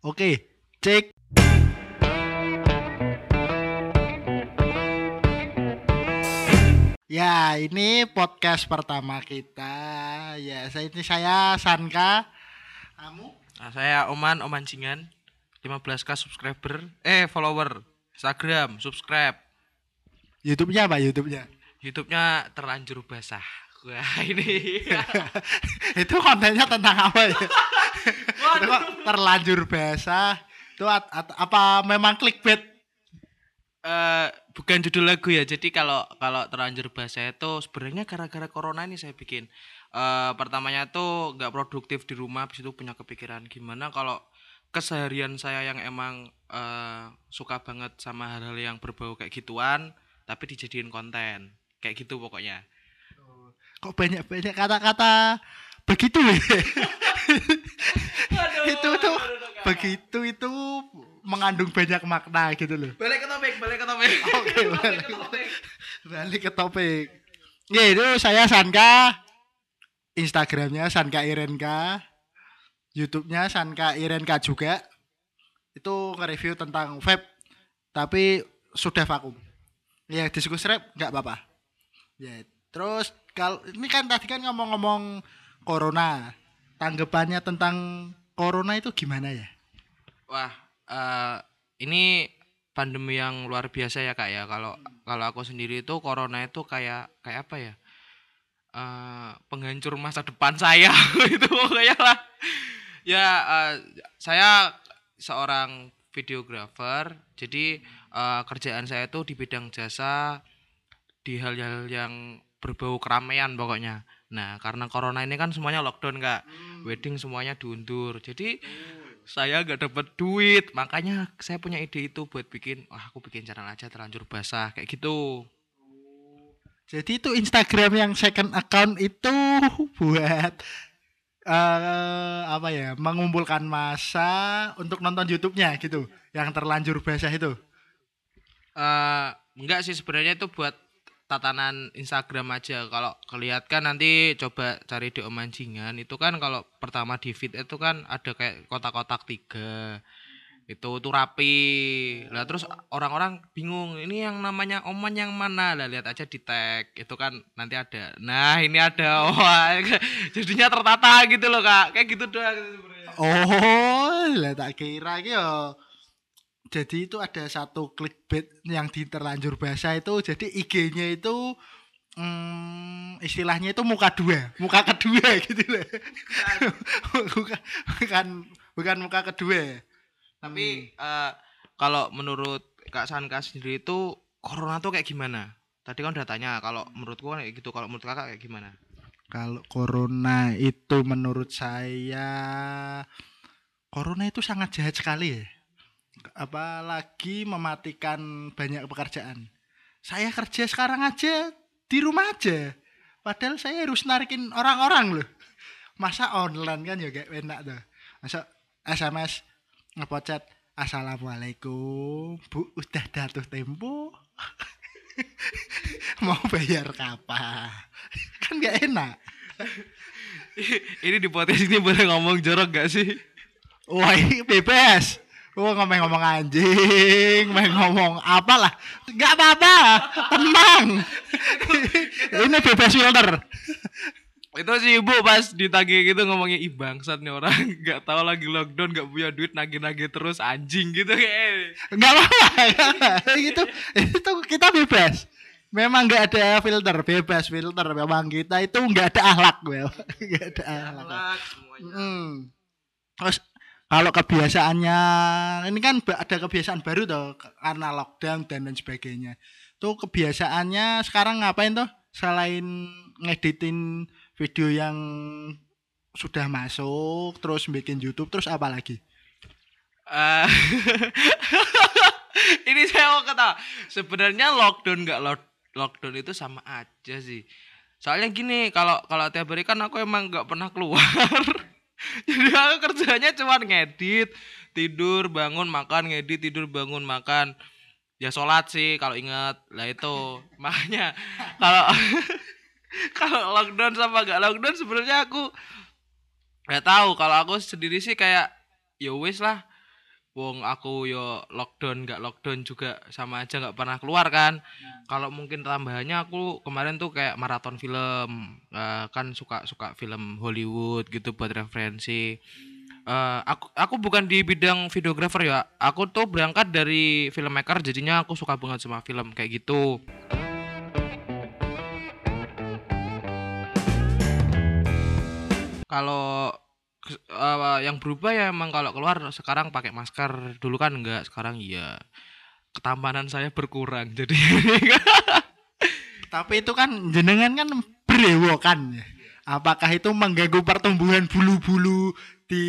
Oke, cek. Ya, ini podcast pertama kita. Ya, saya ini saya Sanka. Kamu? Nah, saya Oman Oman Jingan 15k subscriber eh follower Instagram subscribe YouTube-nya apa YouTube-nya? YouTube-nya terlanjur basah wah ini itu kontennya tentang apa ya? itu kok terlanjur basah. Itu at- at- apa memang clickbait? Eh, bukan judul lagu ya jadi kalau kalau terlanjur basah itu sebenarnya gara-gara corona ini saya bikin eh pertamanya tuh nggak produktif di rumah habis itu punya kepikiran gimana kalau keseharian saya yang emang eh, suka banget sama hal-hal yang berbau kayak gituan tapi dijadiin konten kayak gitu pokoknya Kok banyak-banyak kata-kata begitu ya? itu tuh begitu itu mengandung banyak makna gitu loh. balik ke topik balik ke topik Oke, balik. Balik ke topik. Ya itu saya Sanka. Instagramnya Sanka Irenka. YouTube-nya Sanka Irenka juga. Itu nge-review tentang vape. Tapi sudah vakum. Ya diskus rap nggak apa-apa. Ya terus kalau ini kan tadi kan ngomong-ngomong corona. Tanggapannya tentang corona itu gimana ya? Wah, eh, ini pandemi yang luar biasa ya kak ya. Kalau kalau aku sendiri itu corona itu kayak kayak apa ya? Eh, penghancur masa depan saya itu pokoknya lah. Ya, eh, saya seorang videografer. Jadi eh, kerjaan saya itu di bidang jasa di hal-hal yang berbau keramaian pokoknya. Nah, karena corona ini kan semuanya lockdown kak, wedding semuanya diundur. Jadi saya nggak dapat duit makanya saya punya ide itu buat bikin wah aku bikin channel aja terlanjur basah kayak gitu Jadi itu Instagram yang second account itu buat eh apa ya mengumpulkan masa untuk nonton YouTube-nya gitu yang terlanjur basah itu. eh enggak sih sebenarnya itu buat tatanan Instagram aja. Kalau kelihat kan nanti coba cari di Omanjingan itu kan kalau pertama di feed itu kan ada kayak kotak-kotak tiga. Itu tuh rapi. Lah terus orang-orang bingung ini yang namanya oman yang mana? Lah lihat aja di tag itu kan nanti ada. Nah ini ada. Wah jadinya tertata gitu loh kak. Kayak gitu doang gitu Oh, lah tak kira ki yo. Jadi itu ada satu clickbait yang di terlanjur basah itu jadi IG-nya itu hmm, istilahnya itu muka dua, muka kedua gitu loh. bukan, bukan bukan muka kedua. Tapi eh, kalau menurut Kak Sanka sendiri itu corona tuh kayak gimana? Tadi kan udah tanya kalau menurutku kan kayak gitu, kalau menurut Kakak kayak gimana? Kalau corona itu menurut saya corona itu sangat jahat sekali ya. Apalagi mematikan banyak pekerjaan. Saya kerja sekarang aja di rumah aja. Padahal saya harus narikin orang-orang loh. Masa online kan juga enak tuh. Masa SMS ngepocet Assalamualaikum Bu udah datuh tempo Mau bayar kapan Kan gak enak ini di podcast ini boleh ngomong jorok gak sih? Wah ini bebas Wah ngomong-ngomong anjing Main ngomong apalah. Gak apa-apa Tenang. Ini bebas filter. Itu si ibu pas ditagih gitu ngomongnya ih bangsat nih orang nggak tahu lagi lockdown nggak punya duit nagih-nagih terus anjing gitu kayak Gak apa-apa gak apa-apa. Itu, kita bebas. Memang gak ada filter Bebas filter. Memang kita itu gak ada ahlak Gak ada ahlak semuanya. Hmm. Terus kalau kebiasaannya ini kan ada kebiasaan baru tuh karena lockdown dan lain sebagainya. Tuh kebiasaannya sekarang ngapain tuh selain ngeditin video yang sudah masuk terus bikin YouTube terus apa lagi? Eh, ini saya mau kata sebenarnya lockdown nggak lock- lockdown itu sama aja sih soalnya gini kalau kalau tiap hari kan aku emang nggak pernah keluar jadi aku kerjanya cuma ngedit tidur bangun makan ngedit tidur bangun makan. Ya sholat sih kalau ingat. Lah itu. Makanya kalau kalau lockdown sama gak lockdown sebenarnya aku nggak tahu. Kalau aku sendiri sih kayak ya wis lah wong aku yo lockdown nggak lockdown juga sama aja nggak pernah keluar kan. Kalau mungkin tambahannya aku kemarin tuh kayak maraton film Eh, kan suka suka film Hollywood gitu buat referensi. Eh, aku aku bukan di bidang videografer ya aku tuh berangkat dari filmmaker jadinya aku suka banget sama film kayak gitu. Kalau eh, yang berubah ya emang kalau keluar sekarang pakai masker. Dulu kan enggak sekarang iya. Ketampanan saya berkurang jadi Tapi itu kan jenengan kan berewokan ya. Apakah itu mengganggu pertumbuhan bulu-bulu di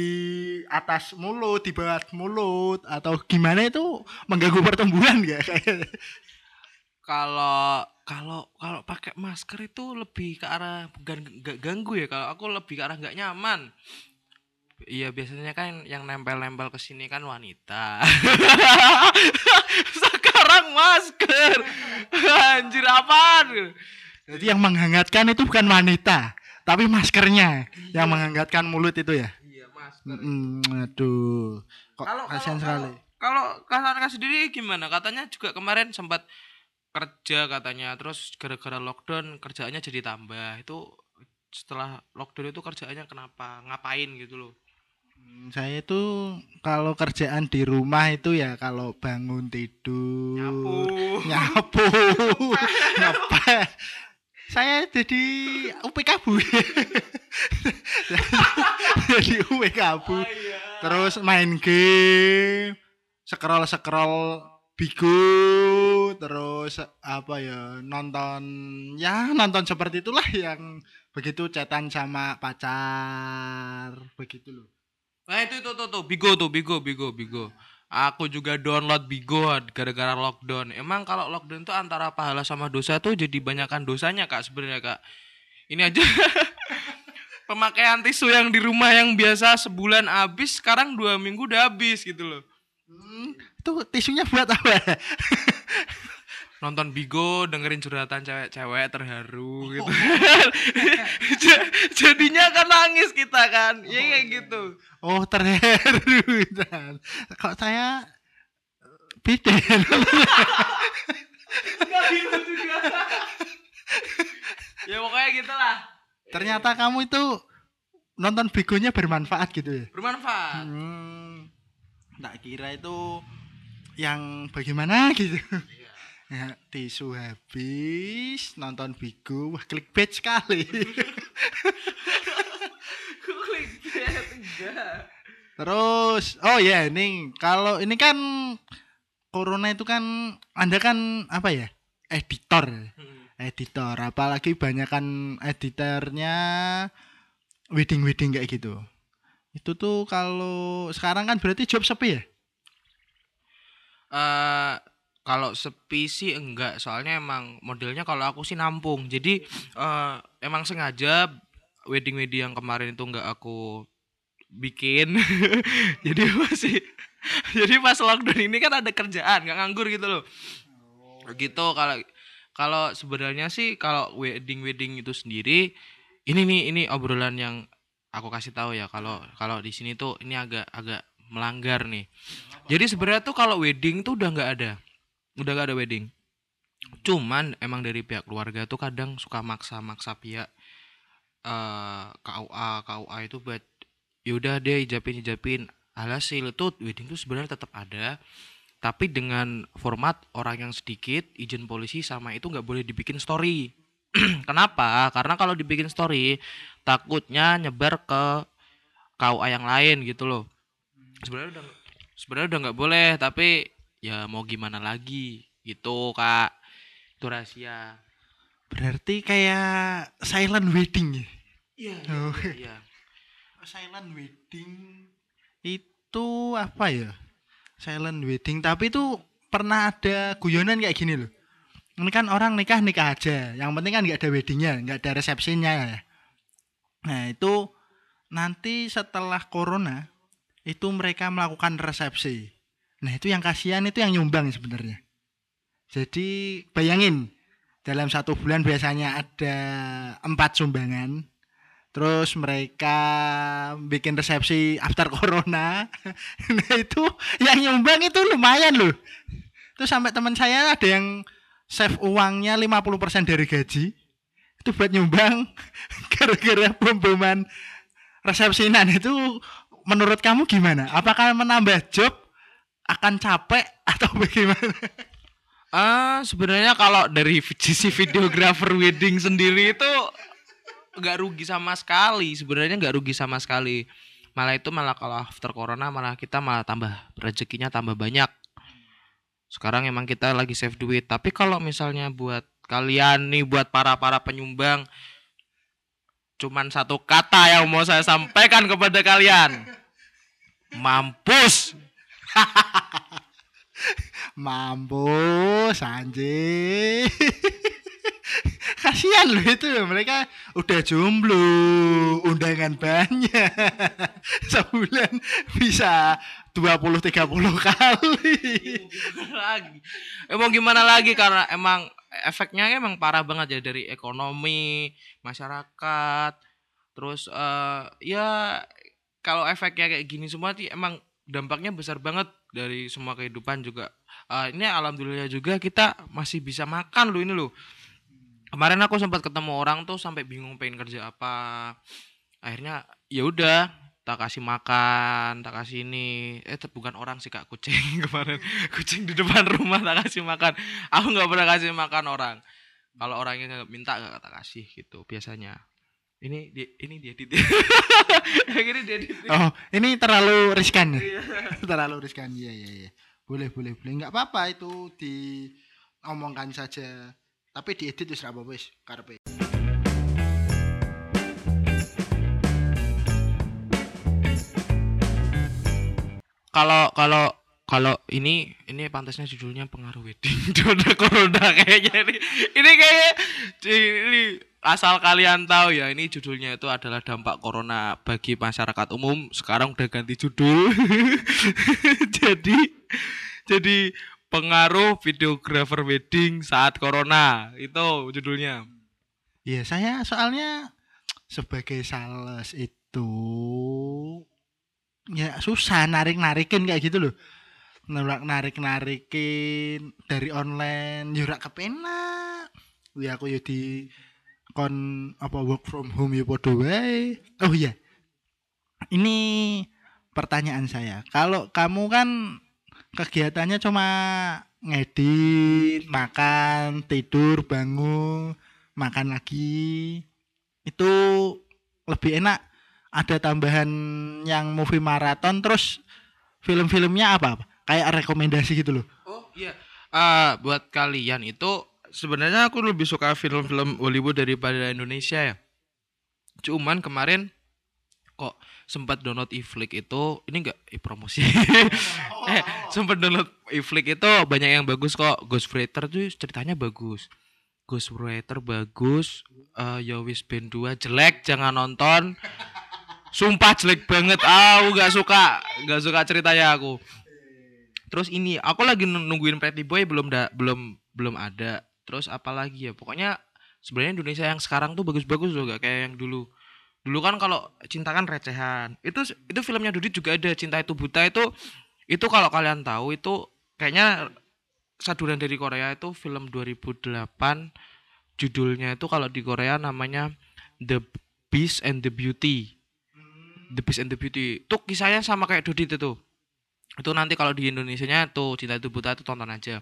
atas mulut, di bawah mulut atau gimana itu mengganggu pertumbuhan gak kayak kalau kalau kalau pakai masker itu lebih ke arah bukan nggak ganggu ya. Kalau aku lebih ke arah nggak nyaman Iya biasanya kan yang nempel-nempel ke sini kan wanita. Sekarang masker. Anjir apaan? Jadi yang menghangatkan itu bukan wanita, tapi maskernya yang menghangatkan mulut itu ya. Iya masker. Mm, aduh, kok Kalau kasihan kalau sekali. kalau Kasanka sendiri gimana? Katanya juga kemarin sempat kerja katanya, terus gara-gara lockdown kerjaannya jadi tambah. Itu setelah lockdown itu kerjaannya kenapa? Ngapain gitu loh? Hmm, Saya itu kalau kerjaan di rumah itu ya kalau bangun tidur, Nyapu. nyapu, ngepel. Saya jadi UPK Bu. jadi UPK Bu. Terus main game, scroll scroll Bigo, terus apa ya nonton ya nonton seperti itulah yang begitu cetan sama pacar begitu loh. Nah itu itu tuh tuh Bigo tuh Bigo Bigo Bigo. Aku juga download Bigo gara-gara lockdown. Emang kalau lockdown tuh antara pahala sama dosa tuh jadi banyakan dosanya kak sebenarnya kak. Ini aja pemakaian tisu yang di rumah yang biasa sebulan habis sekarang dua minggu udah habis gitu loh. Hmm, itu tisunya buat apa? Nonton Bigo dengerin curhatan cewek-cewek terharu gitu. Ja- Jadinya kan nangis kita kan. Ya kayak gitu. Oh terharu Dan Kok saya beda Enggak gitu juga. ya pokoknya gitulah. Ternyata kamu itu nonton bigonya bermanfaat gitu ya? Bermanfaat. Hmm, tak kira itu yang bagaimana gitu. Ya, tisu habis, nonton bigo, wah clickbait sekali. Clickbait enggak. Terus, oh ya ini kalau ini kan corona itu kan Anda kan apa ya? Editor. Editor, apalagi banyak kan editornya wedding-wedding kayak gitu. Itu tuh kalau sekarang kan berarti job sepi ya? Eh kalau sepi sih enggak, soalnya emang modelnya kalau aku sih nampung. Jadi eh emang sengaja wedding-wedding yang kemarin itu enggak aku bikin. jadi masih jadi pas lockdown ini kan ada kerjaan, nggak nganggur gitu loh. Gitu kalau kalau sebenarnya sih kalau wedding-wedding itu sendiri ini nih ini obrolan yang aku kasih tahu ya kalau kalau di sini tuh ini agak agak melanggar nih. Jadi sebenarnya tuh kalau wedding tuh udah nggak ada, udah nggak ada wedding. Cuman emang dari pihak keluarga tuh kadang suka maksa-maksa pihak eh KUA KUA itu buat yaudah deh ijapin ijapin. Alhasil tuh wedding tuh sebenarnya tetap ada, tapi dengan format orang yang sedikit, izin polisi sama itu nggak boleh dibikin story. Kenapa? Karena kalau dibikin story takutnya nyebar ke KUA yang lain gitu loh. Sebenarnya udah sebenarnya udah nggak boleh, tapi ya mau gimana lagi gitu kak. Itu rahasia. Berarti kayak silent wedding ya? Iya. Oh. Iya. silent wedding itu apa ya? Silent wedding, tapi itu pernah ada guyonan kayak gini loh. Ini kan orang nikah nikah aja, yang penting kan nggak ada weddingnya, nggak ada resepsinya ya. Nah itu nanti setelah corona itu mereka melakukan resepsi. Nah itu yang kasihan itu yang nyumbang sebenarnya. Jadi bayangin dalam satu bulan biasanya ada empat sumbangan terus mereka bikin resepsi after corona. Nah itu yang nyumbang itu lumayan loh. Itu sampai teman saya ada yang save uangnya 50% dari gaji itu buat nyumbang gara-gara bom-boman resepsinan itu menurut kamu gimana? Apakah menambah job akan capek atau bagaimana Ah, sebenarnya kalau dari sisi videographer wedding sendiri itu nggak rugi sama sekali. Sebenarnya nggak rugi sama sekali. Malah itu malah kalau after corona malah kita malah tambah rezekinya tambah banyak. Sekarang emang kita lagi save duit. Tapi kalau misalnya buat kalian nih buat para para penyumbang cuman satu kata yang mau saya sampaikan kepada kalian. Mampus. Mampus anjing. Kasihan loh itu mereka udah jomblo, undangan banyak. Sebulan bisa 20 30 kali. lagi. Emang gimana lagi karena emang efeknya emang parah banget ya dari ekonomi, masyarakat. Terus eh ya kalau efeknya kayak gini semua sih emang dampaknya besar banget dari semua kehidupan juga. Eh ini alhamdulillah juga kita masih bisa makan loh ini loh. Kemarin aku sempat ketemu orang tuh sampai bingung pengen kerja apa. Akhirnya ya udah tak kasih makan, tak kasih ini. Eh bukan orang sih kak kucing kemarin, kucing di depan rumah tak kasih makan. Aku nggak pernah kasih makan orang. Kalau orangnya nggak minta nggak tak kasih gitu biasanya. Ini dia, ini dia titik. Ini dia titik. Oh, ini terlalu riskan ya. terlalu riskan. Iya, iya, iya. Boleh, boleh, boleh. Enggak apa-apa itu diomongkan saja. Tapi diedit wis ra apa-apa wis karepe. Kalau kalau kalau ini ini pantasnya judulnya pengaruh wedding Udah corona kayaknya ini ini kayak ini asal kalian tahu ya ini judulnya itu adalah dampak corona bagi masyarakat umum sekarang udah ganti judul jadi jadi pengaruh videographer wedding saat corona itu judulnya Iya, saya soalnya sebagai sales itu ya susah narik-narikin kayak gitu loh. Narik narik-narikin dari online ora kepenak. Ya aku yo di kon apa work from home ya podo wae. Oh iya. Ini pertanyaan saya. Kalau kamu kan kegiatannya cuma ngedit, makan, tidur, bangun, makan lagi itu lebih enak ada tambahan yang movie maraton terus film-filmnya apa kayak rekomendasi gitu loh Oh iya. Ah, buat kalian itu sebenarnya aku lebih suka film-film Hollywood daripada Indonesia ya. Cuman kemarin kok sempat download iflik itu ini enggak eh, promosi. eh, sempat download iflik itu banyak yang bagus kok. Ghostwriter tuh ceritanya bagus. Ghostwriter bagus. Eh Yowis Band 2 jelek jangan nonton. Sumpah jelek banget. Aku nggak suka, nggak suka ceritanya aku. Terus ini aku lagi nung- nungguin Pretty Boy belum da, belum belum ada. Terus apa lagi ya? Pokoknya sebenarnya Indonesia yang sekarang tuh bagus-bagus loh gak kayak yang dulu. Dulu kan kalau cinta kan recehan. Itu itu filmnya Dudi juga ada Cinta itu buta itu itu kalau kalian tahu itu kayaknya saduran dari Korea itu film 2008 judulnya itu kalau di Korea namanya The Beast and the Beauty. The Beast and the Beauty. Tuh kisahnya sama kayak Dudi itu tuh itu nanti kalau di Indonesia tuh cinta itu buta itu tonton aja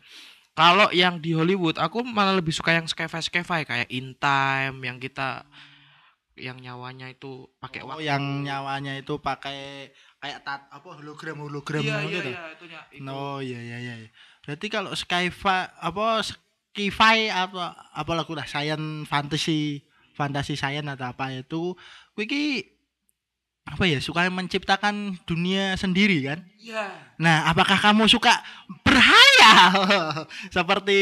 kalau yang di Hollywood aku malah lebih suka yang sci-fi sci-fi kayak In Time yang kita yang nyawanya itu pakai oh, waktu yang nyawanya itu pakai kayak tat apa hologram hologram iya iya gitu iya itu. no iya iya iya iya. berarti kalau sci-fi apa sci-fi apa apa lagu lah science fantasy fantasi science atau apa itu kuwi ki apa ya suka menciptakan dunia sendiri kan? Iya. Nah, apakah kamu suka berhayal? Seperti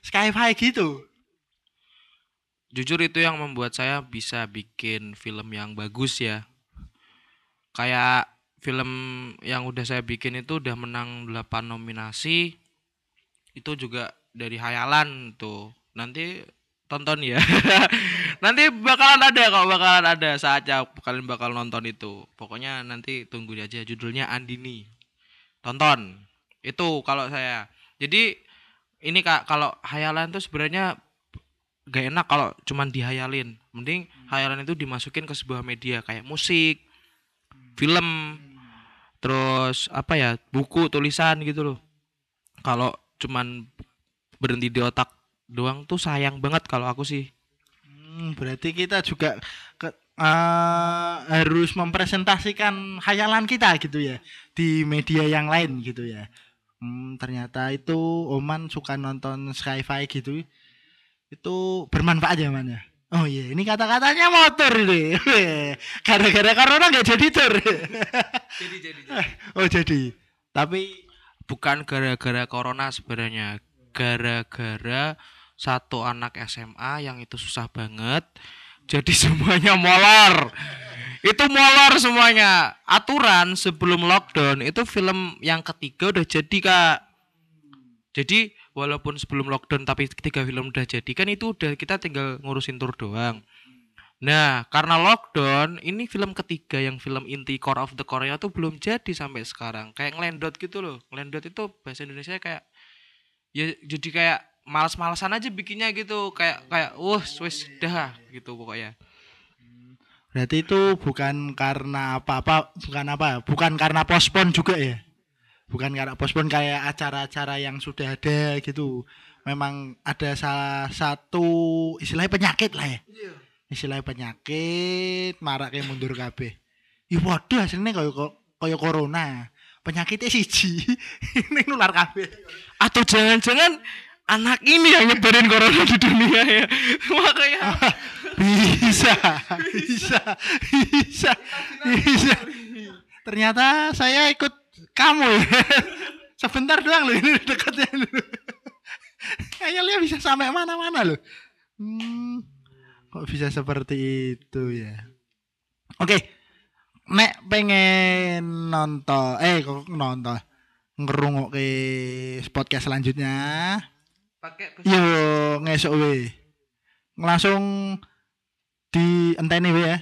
sci-fi gitu? jujur itu yang membuat saya bisa bikin film yang bagus ya. Kayak film yang udah saya bikin itu udah menang 8 nominasi itu juga dari hayalan tuh. Nanti tonton ya. nanti bakalan ada kok bakalan ada saatnya kalian bakal nonton itu. Pokoknya nanti tunggu aja judulnya Andini. Tonton. Itu kalau saya. Jadi ini Kak kalau hayalan tuh sebenarnya gak enak kalau cuman dihayalin. Mending hayalan itu dimasukin ke sebuah media kayak musik, film, terus apa ya, buku, tulisan gitu loh. Kalau cuman berhenti di otak doang tuh sayang banget kalau aku sih. Hmm, berarti kita juga ke, eh, harus mempresentasikan hayalan kita gitu ya di media yang lain gitu ya. Hmm, ternyata itu Oman suka nonton sci-fi gitu. Itu bermanfaat ya Man ya. Oh iya, ini kata-katanya motor ini. Gara-gara corona nggak jadi tur. Jadi jadi. oh jadi. Tapi Bukan gara-gara corona sebenarnya, gara-gara satu anak SMA yang itu susah banget. Jadi semuanya molor. Itu molor semuanya. Aturan sebelum lockdown itu film yang ketiga udah jadi, Kak. Jadi walaupun sebelum lockdown tapi ketiga film udah jadi kan itu udah kita tinggal ngurusin tur doang. Nah, karena lockdown, ini film ketiga yang film inti core of the Korea tuh belum jadi sampai sekarang. Kayak ngelendot gitu loh. Ngelendot itu bahasa Indonesia kayak ya jadi kayak malas-malasan aja bikinnya gitu. Kayak kayak wah wis dah gitu pokoknya. berarti itu bukan karena apa-apa, bukan apa, bukan karena pospon juga ya. Bukan karena pospon kayak acara-acara yang sudah ada gitu. Memang ada salah satu istilahnya penyakit lah ya. Istilahnya penyakit, marak kayak mundur kabeh. Ya waduh hasilnya kayak kayak corona. Penyakitnya siji, ini nular kabeh. Atau jangan-jangan anak ini yang nyebarin corona di dunia ya. Makanya bisa, bisa, bisa, bisa. Ternyata saya ikut kamu ya. Sebentar doang loh ini dekatnya. Kayaknya dia bisa sampai mana-mana loh. Hmm, kok bisa seperti itu ya? Oke, nek pengen nonton, eh kok nonton ngerungok ke podcast selanjutnya. Pakai Yo ngesok we. Langsung di enteni we ya.